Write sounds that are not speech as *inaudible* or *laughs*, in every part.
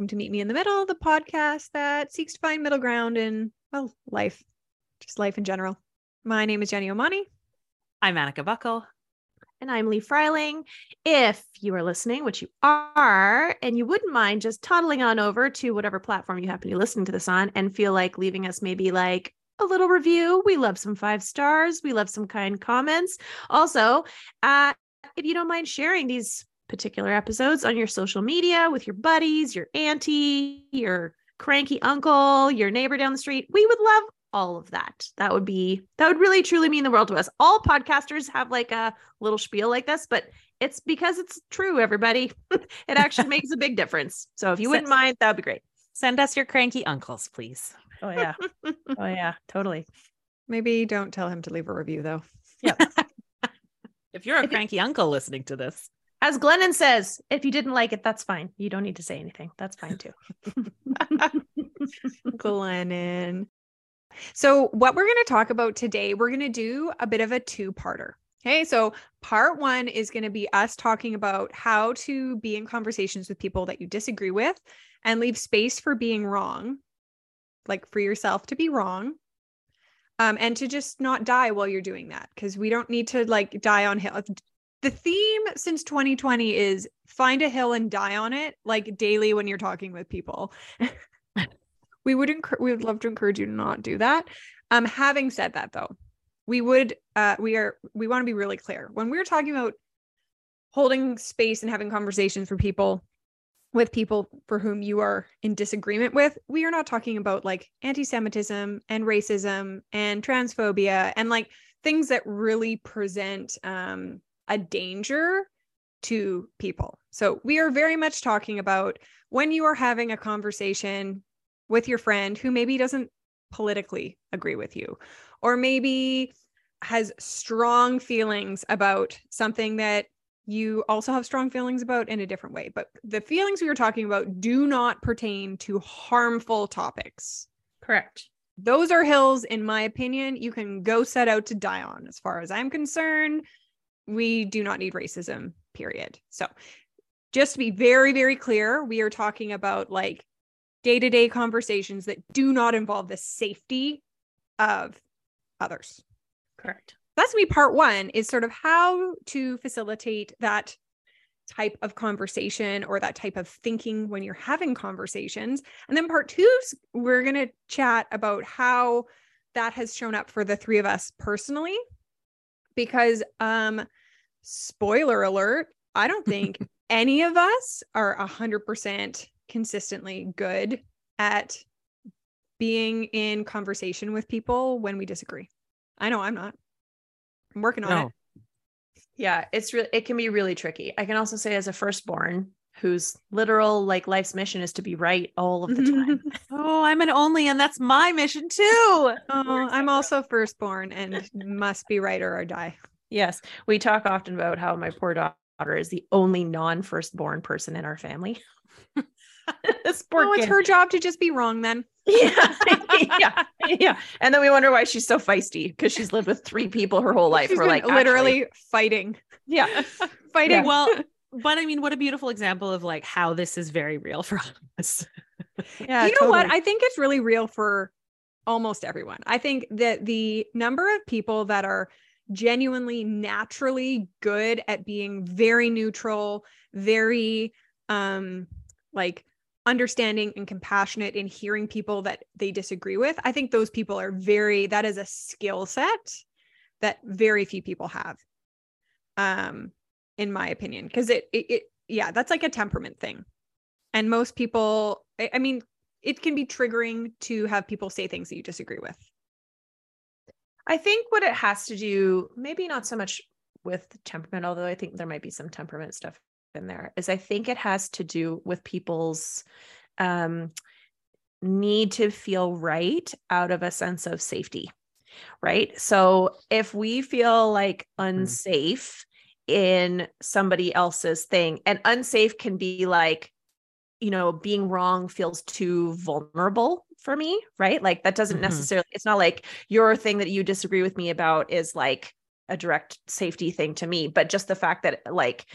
welcome to Meet Me in the Middle, the podcast that seeks to find middle ground in, well, life, just life in general. My name is Jenny Omani. I'm Annika Buckle. And I'm Lee Freiling. If you are listening, which you are, and you wouldn't mind just toddling on over to whatever platform you happen to be listening to this on and feel like leaving us maybe like a little review. We love some five stars. We love some kind comments. Also, uh, if you don't mind sharing these particular episodes on your social media with your buddies, your auntie, your cranky uncle, your neighbor down the street, we would love all of that. That would be that would really truly mean the world to us. All podcasters have like a little spiel like this, but it's because it's true, everybody. *laughs* it actually *laughs* makes a big difference. So if you wouldn't mind, that would be great. Send us your cranky uncles, please. Oh yeah. *laughs* oh yeah, totally. Maybe don't tell him to leave a review though. Yeah. if you're a cranky uncle listening to this. As Glennon says, if you didn't like it, that's fine. You don't need to say anything. That's fine too. *laughs* Glennon. So, what we're going to talk about today, we're going to do a bit of a two parter. Okay. So, part one is going to be us talking about how to be in conversations with people that you disagree with and leave space for being wrong, like for yourself to be wrong. Um, and to just not die while you're doing that because we don't need to like die on hill. The theme since 2020 is find a hill and die on it like daily when you're talking with people. *laughs* we would enc- we would love to encourage you to not do that. Um, having said that, though, we would uh, we are we want to be really clear when we're talking about holding space and having conversations for people with people for whom you are in disagreement with, we are not talking about like anti-Semitism and racism and transphobia and like things that really present um, a danger to people. So we are very much talking about when you are having a conversation with your friend who maybe doesn't politically agree with you or maybe has strong feelings about something that you also have strong feelings about in a different way. But the feelings we were talking about do not pertain to harmful topics. Correct. Those are hills, in my opinion, you can go set out to die on. As far as I'm concerned, we do not need racism, period. So, just to be very, very clear, we are talking about like day to day conversations that do not involve the safety of others. Correct. That's me. Part one is sort of how to facilitate that type of conversation or that type of thinking when you're having conversations. And then part two, we're going to chat about how that has shown up for the three of us personally. Because, um, spoiler alert, I don't think *laughs* any of us are 100% consistently good at being in conversation with people when we disagree. I know I'm not. I'm working on no. it. Yeah, it's really it can be really tricky. I can also say as a firstborn whose literal like life's mission is to be right all of the time. *laughs* oh, I'm an only and that's my mission too. Oh, I'm also firstborn and must be right or I die. Yes, we talk often about how my poor daughter is the only non-firstborn person in our family. *laughs* this poor oh, kid. it's her job to just be wrong then. *laughs* Yeah. yeah. Yeah. And then we wonder why she's so feisty because she's lived with three people her whole life. She's We're like literally actually, fighting. Yeah. *laughs* fighting. Yeah. Well, but I mean, what a beautiful example of like how this is very real for us. yeah. You know totally. what? I think it's really real for almost everyone. I think that the number of people that are genuinely naturally good at being very neutral, very um like understanding and compassionate in hearing people that they disagree with. I think those people are very that is a skill set that very few people have um in my opinion. Because it, it, it yeah that's like a temperament thing. And most people I, I mean it can be triggering to have people say things that you disagree with i think what it has to do maybe not so much with temperament although i think there might be some temperament stuff in there is I think it has to do with people's um, need to feel right out of a sense of safety. Right. So if we feel like mm-hmm. unsafe mm. in somebody else's thing, and unsafe can be like, you know, being wrong feels too vulnerable for me, right? Like that doesn't mm-hmm. necessarily, it's not like your thing that you disagree with me about is like a direct safety thing to me, but just the fact that like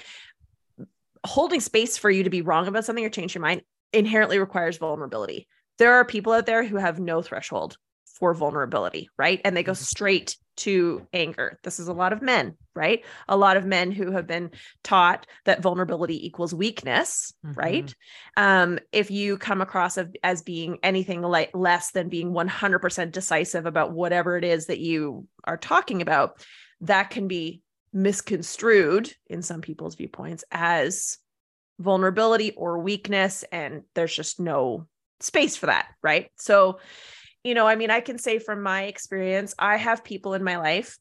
holding space for you to be wrong about something or change your mind inherently requires vulnerability. There are people out there who have no threshold for vulnerability, right? And they go straight to anger. This is a lot of men, right? A lot of men who have been taught that vulnerability equals weakness, Mhm. right? Um, if you come across of, as being anything like less than being 100% decisive about whatever it is that you are talking about, that can be misconstrued in some people's viewpoints as vulnerability or weakness. And there's just no space for that, right? So, you know, I mean, I can say from my experience, I have people in my life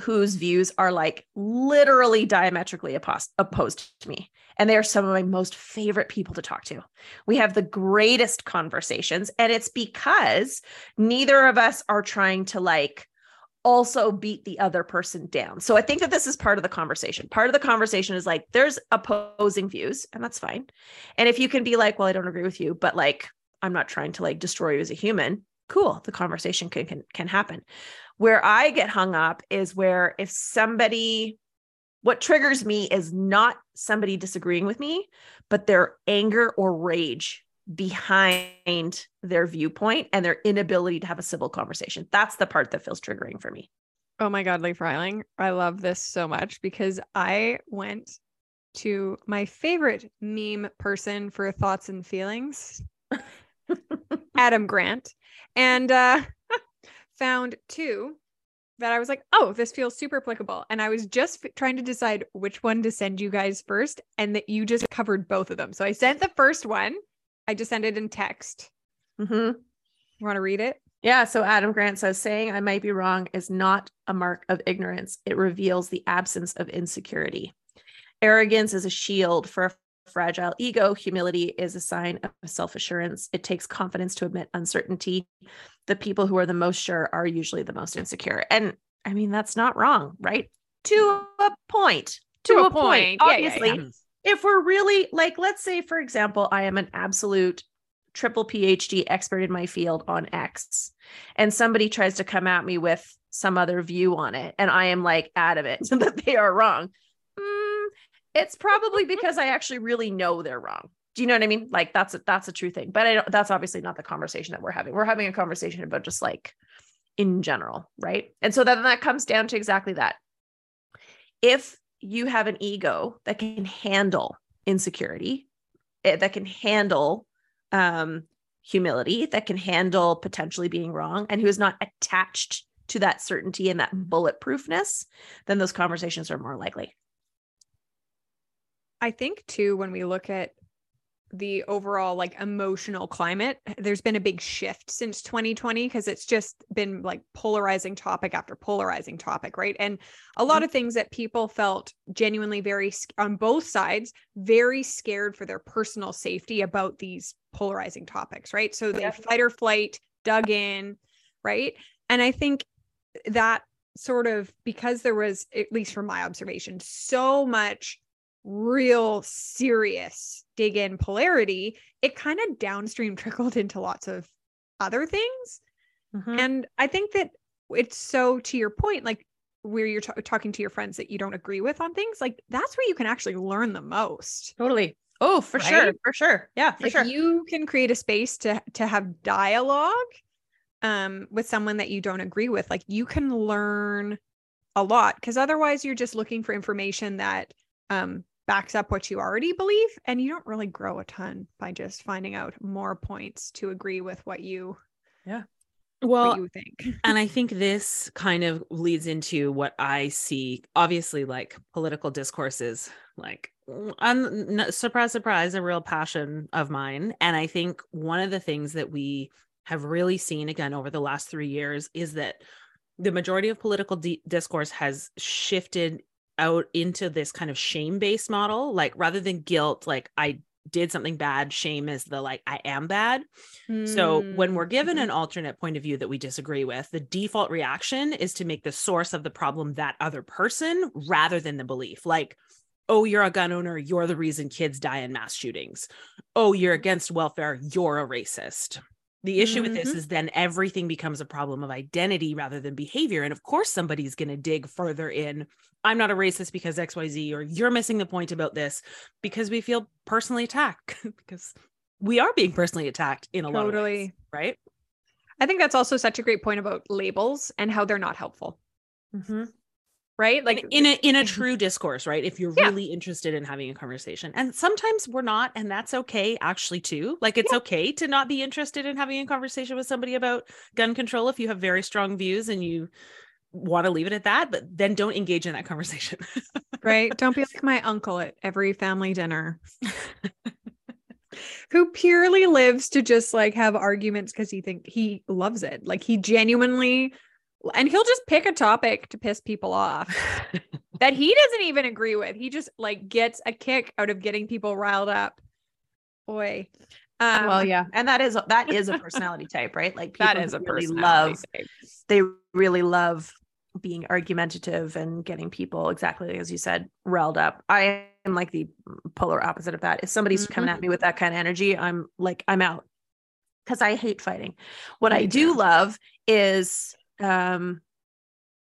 whose views are like literally diametrically opposed to me. And they are some of my most favorite people to talk to. We have the greatest conversations. And it's because neither of us are trying to like also beat the other person down. So I think that this is part of the conversation. Part of the conversation is like there's opposing views, and that's fine. And if you can be like, well, I don't agree with you, but like I'm not trying to like destroy you as a human, cool. The conversation can can, can happen. Where I get hung up is where if somebody what triggers me is not somebody disagreeing with me, but their anger or rage behind their viewpoint and their inability to have a civil conversation. That's the part that feels triggering for me. Oh my God, Lee Freiling. I love this so much because I went to my favorite meme person for thoughts and feelings, *laughs* Adam Grant, and uh, *laughs* found two that I was like, oh, this feels super applicable. And I was just f- trying to decide which one to send you guys first, and that you just covered both of them. So I sent the first one, I just sent it in text. Mm-hmm. You want to read it? Yeah. So Adam Grant says saying I might be wrong is not a mark of ignorance. It reveals the absence of insecurity. Arrogance is a shield for a fragile ego. Humility is a sign of self assurance. It takes confidence to admit uncertainty. The people who are the most sure are usually the most insecure. And I mean, that's not wrong, right? To mm. a point. To, a, point. Yeah, yeah, Obviously, yeah. if we're really like, let's say, for example, I am an absolute triple PhD expert in my field on X, and somebody tries to come at me with some other view on it, and I am like adamant *laughs* that they are wrong. It's probably because I actually really know they're wrong. Do you know what I mean? Like that's a, that's a true thing, but I don't, that's obviously not the conversation that we're having. We're having a conversation about just like in general, right? And so then that comes down to exactly that. If you have an ego that can handle insecurity, eh, that can handle um, humility, that can handle potentially being wrong, and who is not attached to that certainty and that bulletproofness, then those conversations are more likely. I think too, when we look at the overall like emotional climate, there's been a big shift since 2020 because it's just been like polarizing topic after polarizing topic, right? And a lot mm-hmm. of things that people felt genuinely very on both sides, very scared for their personal safety about these polarizing topics, right? So they fight or flight, dug in, right? And I think that sort of because there was, at least from my observation, so much real serious dig in polarity, it kind of downstream *laughs* trickled into lots of other things. Mhm. And I think that it's so to your point, like where you're ta- talking to your friends that you don't agree with on things, like that's where you can actually learn the most. Totally. Oh, for sure. For sure. Yeah, for if sure. you can create a space to to have dialogue um with someone that you don't agree with, like you can learn a lot because otherwise you're just looking for information that um backs up what you already believe and you don't really grow a ton by just finding out more points to agree with what you what Well, you think. *laughs* and I think this kind of leads into what I see. Obviously, like political discourses, like I'm n- surprise, surprise, a real passion of mine. And I think one of the things that we have really seen again over the last three years is that the majority of political di- discourse has shifted out into this kind of shame based model. Like rather than guilt, like I did something bad, shame is the like I am bad. So when we're given Mhm. an alternate point of view that we disagree with, the default reaction is to make the source of the problem that other person rather than the belief. Like, oh, you're a gun owner, you're the reason kids die in mass shootings. Oh, you're against welfare, you're a racist. The issue with this is then everything becomes a problem of identity rather than behavior. And of course, somebody's going to dig further in. I'm not a racist because XYZ, or you're missing the point about this because we feel personally attacked *laughs* because we are being personally attacked in a lot of ways, Totally. right? I think that's also such a great point about labels and how they're not helpful, Mhm. Right? Like in a in a mm-hmm. true discourse, right? If you're Yeah. really interested in having a conversation. And sometimes we're not, and that's okay actually too. Like it's okay to not be interested in having a conversation with somebody about gun control if you have very strong views and you want to leave it at that, but then don't engage in that conversation. right? Don't be *laughs* like my uncle at every family dinner. Who purely lives to just like have arguments because he think he loves it. Like he genuinely and he'll just pick a topic to piss people off *laughs* that he doesn't even agree with. He just like gets a kick out of getting people riled up. Boy. Um, well, yeah, and that is that is a *laughs* personality type, right? Like people that is a who really personality love type. they really love being argumentative and getting people exactly as you said riled up. I am like the polar opposite of that. If somebody's coming Mm-hmm. at me with that kind of energy, I'm like I'm out because I hate fighting. What Me I do love is um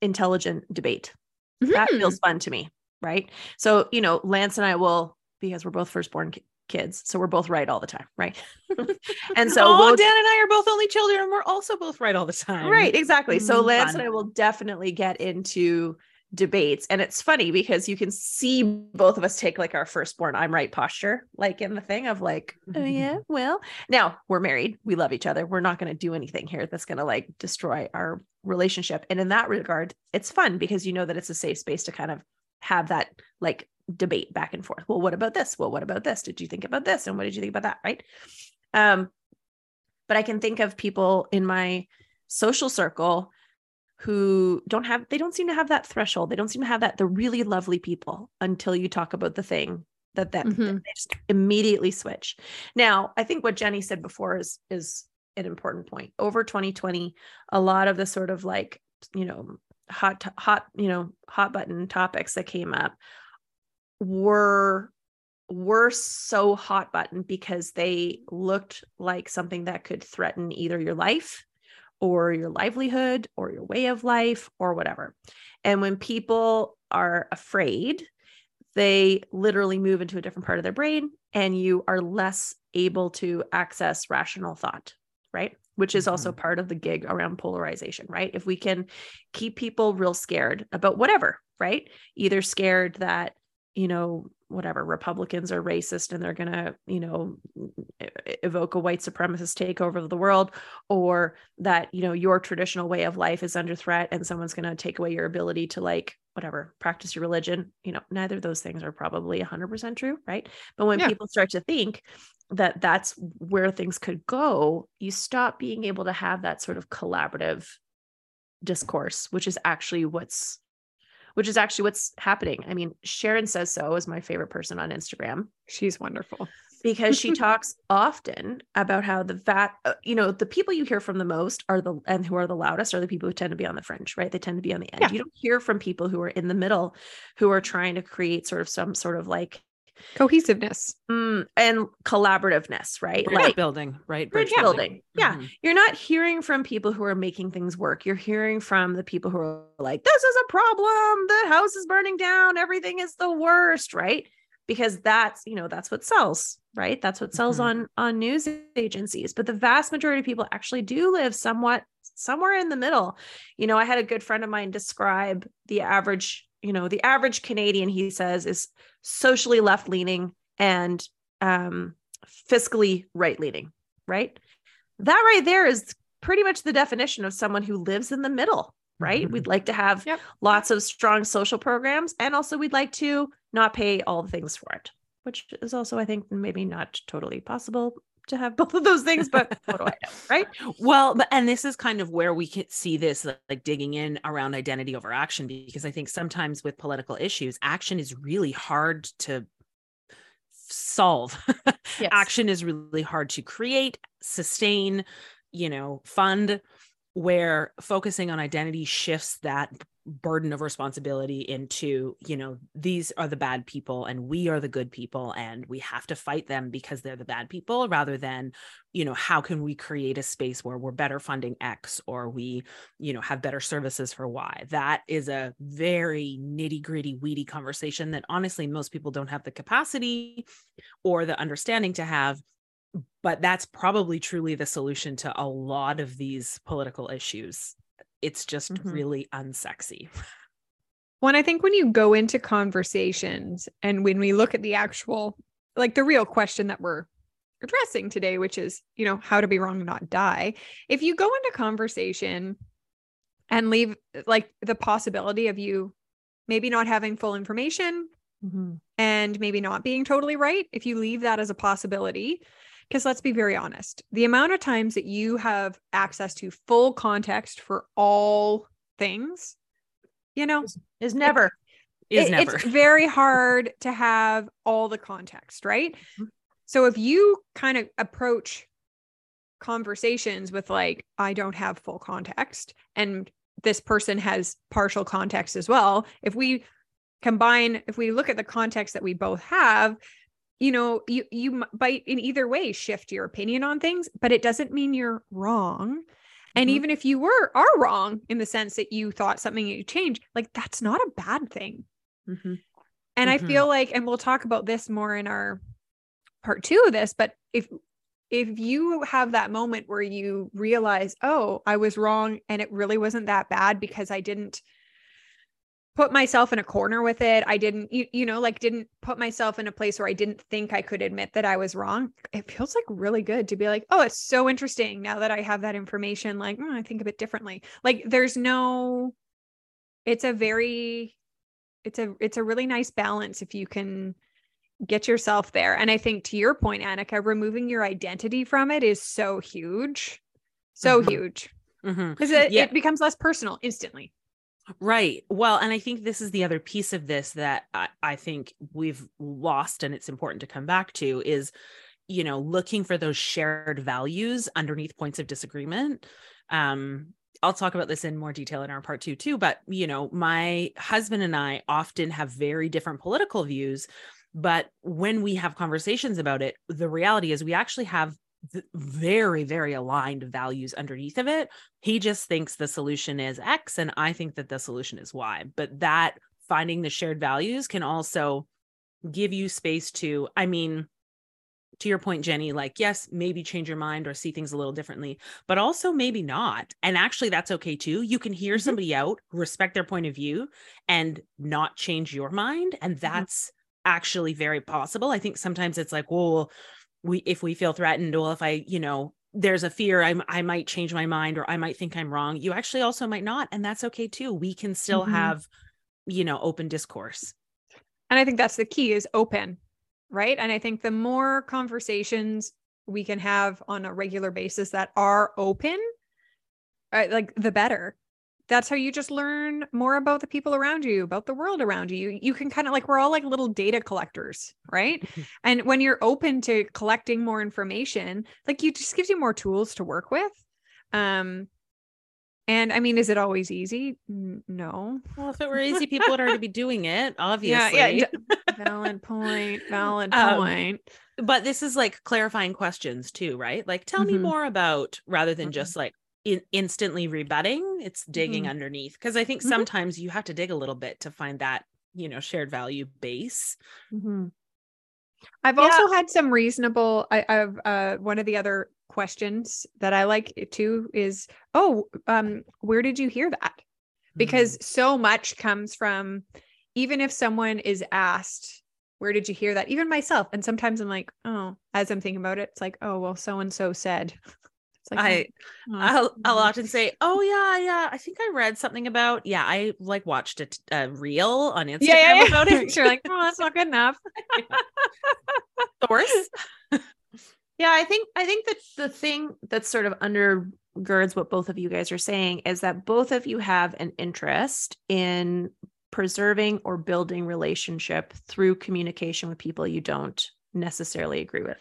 intelligent debate. That Mhm. feels fun to me, right? So, you know, Lance and I will because we're both firstborn ki- kids, so we're both right all the time, right? *laughs* and so oh, we'll Dan and I are both only children, and we're also both right all the time. Right, exactly. So Mm, Lance fun. and I will definitely get into debates. And it's funny because you can see both of us take like our firstborn I'm right posture, like in the thing of like, oh yeah, well, now we're married. We love each other. We're not going to do anything here that's going to like destroy our relationship. And in that regard, it's fun because you know that it's a safe space to kind of have that like debate back and forth. Well, what about this? Well, what about this? Did you think about this? And what did you think about that? Right. Um, but I can think of people in my social circle who don't have they don't seem to have that threshold. They don't seem to have that the really lovely people until you talk about the thing that that, Mhm. they just immediately switch. Now i think what jenny said before is is an important point. Over 2020 a lot of the sort of like you know hot hot you know hot button topics that came up were were so hot button because they looked like something that could threaten either your life or your livelihood or your way of life or whatever. And when people are afraid, they literally move into a different part of their brain and you are less able to access rational thought, right? Which is also mm-hmm. part of the gig around polarization, right? If we can keep people real scared about whatever, right? Either scared that, you know, whatever Republicans are racist and they're going to, you know, evoke a white supremacist takeover of the world, or that, you know, your traditional way of life is under threat and someone's going to take away your ability to like, whatever, practice your religion. You know, neither of those things are probably 100% true, right? But when Yeah. people start to think that that's where things could go, you stop being able to have that sort of collaborative discourse, which is actually what's which is actually what's happening. I mean, Sharon says so is my favorite person on Instagram She's wonderful. because she *laughs* talks often about how the vat, uh, you know, the people you hear from the most are the and who are the loudest are the people who tend to be on the fringe, right? They tend to be on the end. Yeah. You don't hear from people who are in the middle, who are trying to create sort of some sort of like Cohesiveness. mm, and collaborativeness, right? Bridge like building, right? bridge building. Yeah. Mhm. You're not hearing from people who are making things work. You're hearing from the people who are like, this is a problem. The house is burning down. Everything is the worst, right? Because that's, you know, that's what sells, right? That's what sells Mhm. on on news agencies. But the vast majority of people actually do live somewhat somewhere in the middle. You know, I had a good friend of mine describe the average, you know, the average Canadian, he says, is socially left leaning and um fiscally right leaning, right? That right there is pretty much the definition of someone who lives in the middle, right? Mhm. We'd like to have Yep. lots of strong social programs and also we'd like to not pay all the things for it, which is also I think maybe not totally possible to have both of those things, but what do I know, right? *laughs* Well, but and this is kind of where we can see this like, like digging in around identity over action because I think sometimes with political issues, action is really hard to solve. *laughs* Yes. action is really hard to create, sustain, you know, fund where focusing on identity shifts that burden of responsibility into, you know, these are the bad people and we are the good people and we have to fight them because they're the bad people rather than, you know, how can we create a space where we're better funding X or we, you know, have better services for Y. That is a very nitty-gritty, weedy conversation that honestly most people don't have the capacity or the understanding to have but that's probably truly the solution to a lot of these political issues. It's just Mhm. really unsexy. *laughs* When I think when you go into conversations and when we look at the actual, like the real question that we're addressing today, which is, you know, how to be wrong and not die. If you go into conversation and leave like the possibility of you maybe not having full information Mhm. and maybe not being totally right, if you leave that as a possibility, because let's be very honest, the amount of times that you have access to full context for all things, you know, Is never. Is it- never. It's *laughs* very hard to have all the context, right? Mhm. So if you kind of approach conversations with like, I don't have full context, and this person has partial context as well, if we combine, if we look at the context that we both have, you know, you you might in either way shift your opinion on things, but it doesn't mean you're wrong. And Mhm. even if you were are wrong in the sense that you thought something you changed, like that's not a bad thing. Mhm. And I Mhm. feel like, and we'll talk about this more in our part two of this, but if if you have that moment where you realize, oh, I was wrong and it really wasn't that bad because I didn't put myself in a corner with it. I didn't, you, you know, like didn't put myself in a place where I didn't think I could admit that I was wrong. It feels like really good to be like, oh, it's so interesting now that I have that information. Like, "Hmm, I think a bit differently. Like, there's no, it's a very, it's a, it's a really nice balance if you can get yourself there. And I think to your point, Annika, removing your identity from it is so huge. So Mhm. huge because it, Yeah. it becomes less personal instantly. Right. Well, and I think this is the other piece of this that I, I think we've lost and it's important to come back to is, you know, looking for those shared values underneath points of disagreement. Um, I'll talk about this in more detail in our part two, too. But, you know, my husband and I often have very different political views. But when we have conversations about it, the reality is we actually have very, very aligned values underneath of it he just thinks the solution is X and I think that the solution is Y. But that finding the shared values can also give you space to, I mean, to your point, Jenny, like, yes, maybe change your mind or see things a little differently, but also maybe not. And actually, that's okay too. You can hear Mhm. somebody out, respect their point of view, and not change your mind. And that's actually very possible. I think sometimes it's like, well, we if we feel threatened, well, if I, you know, there's a fear I'm, I might change my mind or I might think I'm wrong. You actually also might not. And that's okay too. We can still Mhm. have, you know, open discourse. And I think that's the key is open, right? And I think the more conversations we can have on a regular basis that are open, uh, like the better. That's how you just learn more about the people around you, about the world around you. You, you can kind of like we're all like little data collectors, right? and when you're open to collecting more information, like you just gives you more tools to work with. Um and I mean, is it always easy? No. Well, if it were easy, people would already be *laughs* doing it, obviously. Yeah, yeah. *laughs* valid point. Valid Um, point. but this is like clarifying questions too, right? Like, tell me Mhm. more about rather than Mhm. just like in, instantly rebutting. It's digging Mhm. underneath because I think Mhm. sometimes you have to dig a little bit to find that you know shared value base. Mhm. I've Yeah. also had some reasonable. I, I've uh, one of the other questions that I like too is, oh, um, where did you hear that? Because so much comes from, even if someone is asked, where did you hear that? Even myself, and sometimes I'm like, oh, as I'm thinking about it, it's like, oh, well, so and so said. *laughs* Like, I oh, I'll I'll often say, "Oh yeah, yeah, I think I read something about yeah, I like watched a reel on Instagram yeah, yeah, yeah. about it." *laughs* You're like, oh, that's not good enough. *laughs* source. *laughs* Yeah, I think I think that the thing that's sort of undergirds what both of you guys are saying is that both of you have an interest in preserving or building relationship through communication with people you don't necessarily agree with.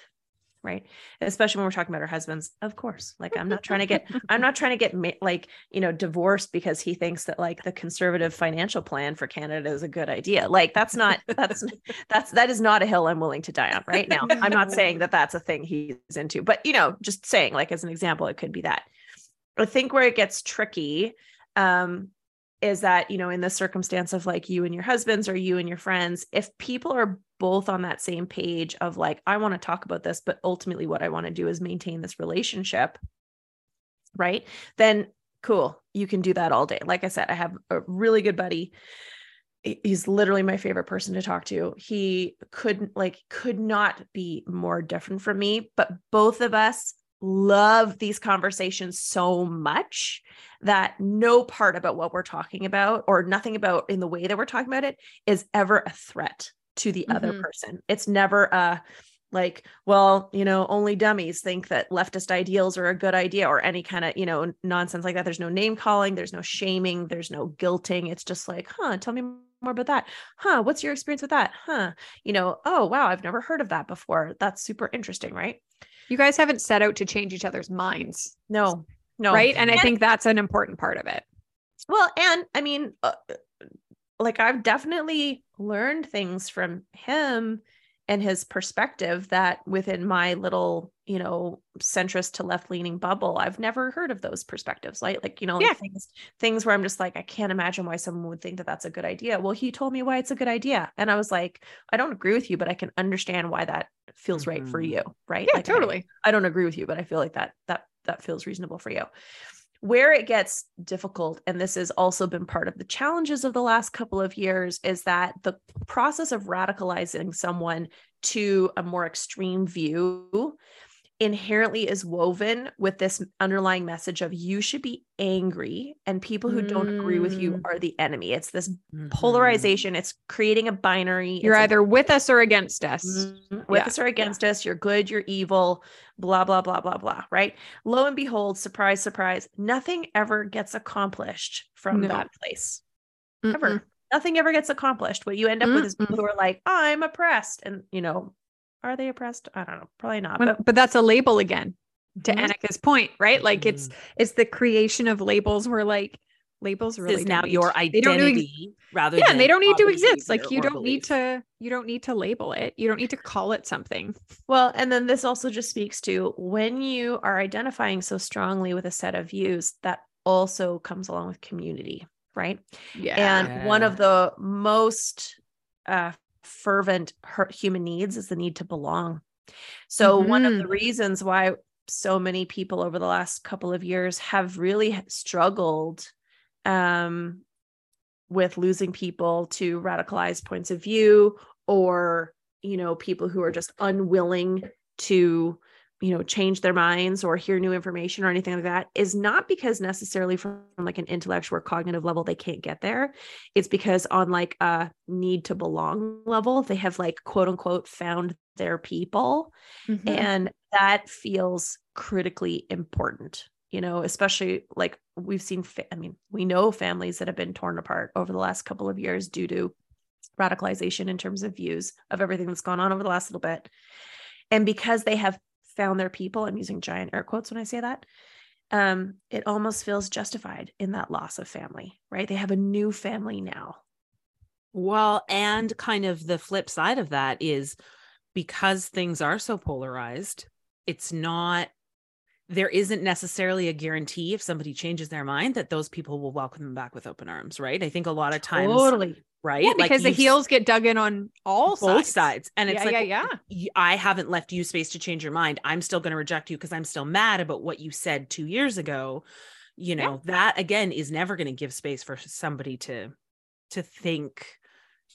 Right. Especially when we're talking about our husbands. Of course. Like I'm not trying to get *laughs* I'm not trying to get ma- like, you know, divorced because he thinks that like the conservative financial plan for Canada is a good idea. Like that's not that's that's that is not a hill I'm willing to die on right now. I'm not *laughs* saying that that's a thing he's into, but you know, just saying like as an example, it could be that. I think where it gets tricky um, is that you know in the circumstance of like you and your husbands or you and your friends if people are both on that same page of like i want to talk about this but ultimately what i want to do is maintain this relationship right? Then cool you can do that all day. Like i said i have a really good buddy. He's literally my favorite person to talk to. He couldn't like could not be more different from me but both of us love these conversations so much that no part about what we're talking about or nothing about in the way that we're talking about it is ever a threat to the mm-hmm. other person. It's never a like well you know only dummies think that leftist ideals are a good idea or any kind of you know nonsense like that. There's no name calling there's no shaming there's no guilting. It's just like huh tell me more about that. Huh what's your experience with that? Huh you know oh wow i've never heard of that before. That's super interesting right you guys haven't set out to change each other's minds. No no. Right? And, and i think that's an important part of it. Well and i mean uh, like i've definitely learned things from him and his perspective that within my little you know centrist to left leaning bubble i've never heard of those perspectives like like you know yeah. things things where i'm just like i can't imagine why someone would think that that's a good idea well he told me why it's a good idea and i was like i don't agree with you but i can understand why that feels mm-hmm. right for mm-hmm. you right yeah like, totally I, I don't agree with you but i feel like that that that feels reasonable for you where it gets difficult and this has also been part of the challenges of the last couple of years is that the process of radicalizing someone to a more extreme view inherently is woven with this underlying message of you should be angry and people who mm. don't agree with you mm. are the enemy it's this mm-hmm. polarization it's creating a binary you're it's either with us or against us mm-hmm. with yeah. us or against yeah. us you're good you're evil blah blah blah blah blah right lo and behold surprise surprise nothing ever gets accomplished from no. that place Mm-mm. ever nothing ever gets accomplished what you end up Mm-mm. with is people who are like i'm oppressed and you know are they oppressed? I don't know. Probably not. But, but that's a label again to mm-hmm. Annika's point, right? Like mm-hmm. it's it's the creation of labels where like labels really is now your identity ex- rather yeah, they don't need to exist. Like you don't belief. need to you don't need to label it. You don't need to call it something. Well, and then this also just speaks to when you are identifying so strongly with a set of views, that also comes along with community, right? Yeah. And one of the most uh, fervent human needs is the need to belong. So, mm-hmm. one of the mm-hmm. reasons why so many people over the last couple of years have really struggled um, with losing people to radicalized points of view or, you know, people who are just unwilling to you know change their minds or hear new information or anything like that is not because necessarily from like an intellectual or cognitive level they can't get there. It's because on like a need to belong level they have like quote unquote found their people. Mm-hmm. and that feels critically important you know especially like we've seen fa- i mean we know families that have been torn apart over the last couple of years due to radicalization in terms of views of everything that's gone on over the last little bit. And because they have found their people i'm using giant air quotes when i say that um, it almost feels justified in that loss of family right? They have a new family now. Well and kind of the flip side of that is because things are so polarized it's not there isn't necessarily a guarantee if somebody changes their mind that those people will welcome them back with open arms right? I think a lot of times totally right? Yeah, because like the heels get dug in on all both sides. sides. And it's yeah, like, yeah, yeah. I haven't left you space to change your mind. I'm still going to reject you because I'm still mad about what you said two years ago. You know, yeah. that again is never going to give space for somebody to to think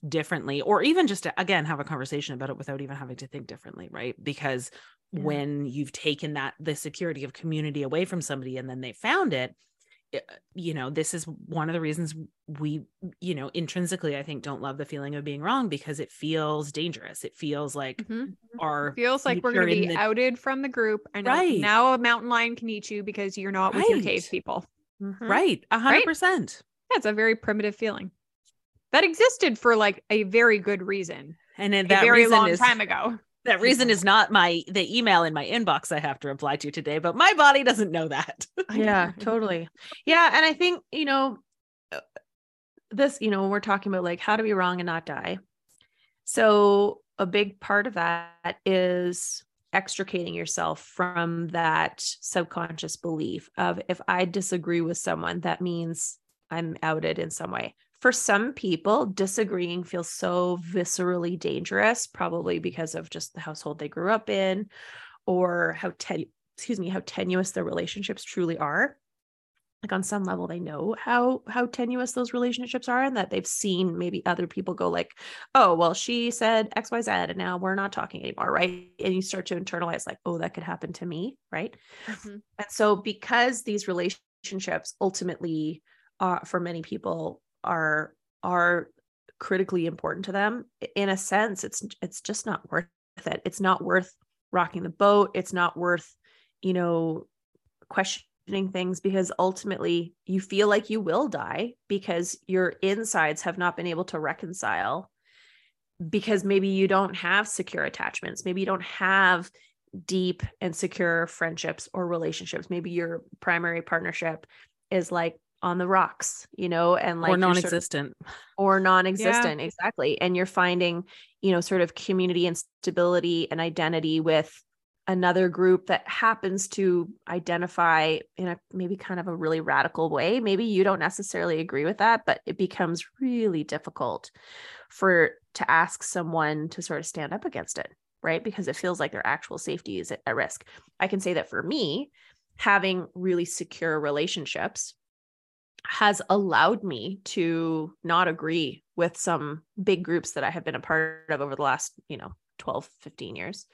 differently or even just to again have a conversation about it without even having to think differently right because yeah. when you've taken that the security of community away from somebody and then they found it you know this is one of the reasons we you know intrinsically i think don't love the feeling of being wrong because it feels dangerous. It feels like mm-hmm. our it feels like we're going to be the... outed from the group. And right. now a mountain lion can eat you because you're not right. with your cave people. Mm-hmm. right. A hundred percent. Yeah it's a very primitive feeling. That existed for like a very good reason. And then that very long is, time ago that reason is not my the email in my inbox I have to reply to today, but my body doesn't know that. *laughs* yeah, totally. Yeah, and I think, you know, uh, this, you know, we're talking about like how to be wrong and not die. So, a big part of that is extricating yourself from that subconscious belief of if I disagree with someone, that means I'm outed in some way. For some people, disagreeing feels so viscerally dangerous, probably because of just the household they grew up in or how ten excuse me, how tenuous their relationships truly are. Like on some level they know how how tenuous those relationships are and that they've seen maybe other people go like oh well she said xyz and now we're not talking anymore right? And you start to internalize like oh that could happen to me right? Mm-hmm. and so because these relationships ultimately uh, for many people are are critically important to them in a sense it's it's just not worth it. It's not worth rocking the boat. It's not worth you know questioning things because ultimately you feel like you will die because your insides have not been able to reconcile because maybe you don't have secure attachments. Maybe you don't have deep and secure friendships or relationships. Maybe your primary partnership is like on the rocks you know and like or non-existent sort of, or non-existent yeah. exactly and you're finding you know sort of community and stability and identity with another group that happens to identify in a maybe kind of a really radical way. Maybe you don't necessarily agree with that, but it becomes really difficult for to ask someone to sort of stand up against it, right? Because it feels like their actual safety is at risk. I can say that for me, having really secure relationships has allowed me to not agree with some big groups that I have been a part of over the last, you know, 12, 15 years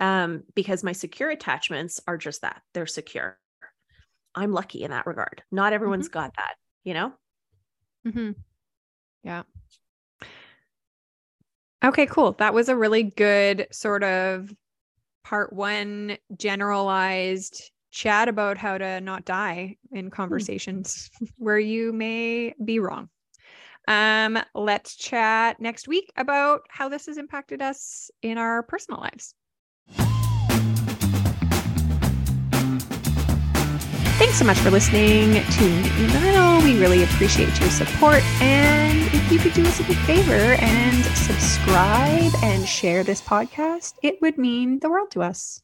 um, because my secure attachments are just that they're secure. I'm lucky in that regard. Not everyone's mm-hmm. got that, you know? Mm-hmm. Yeah. Okay, cool. That was a really good sort of part one generalized chat about how to not die in hmm. conversations *laughs* where you may be wrong. Um, let's chat next week about how this has impacted us in our personal lives. Thanks so much for listening to Meet We really appreciate your support. And if you could do us a big favor and subscribe and share this podcast, it would mean the world to us.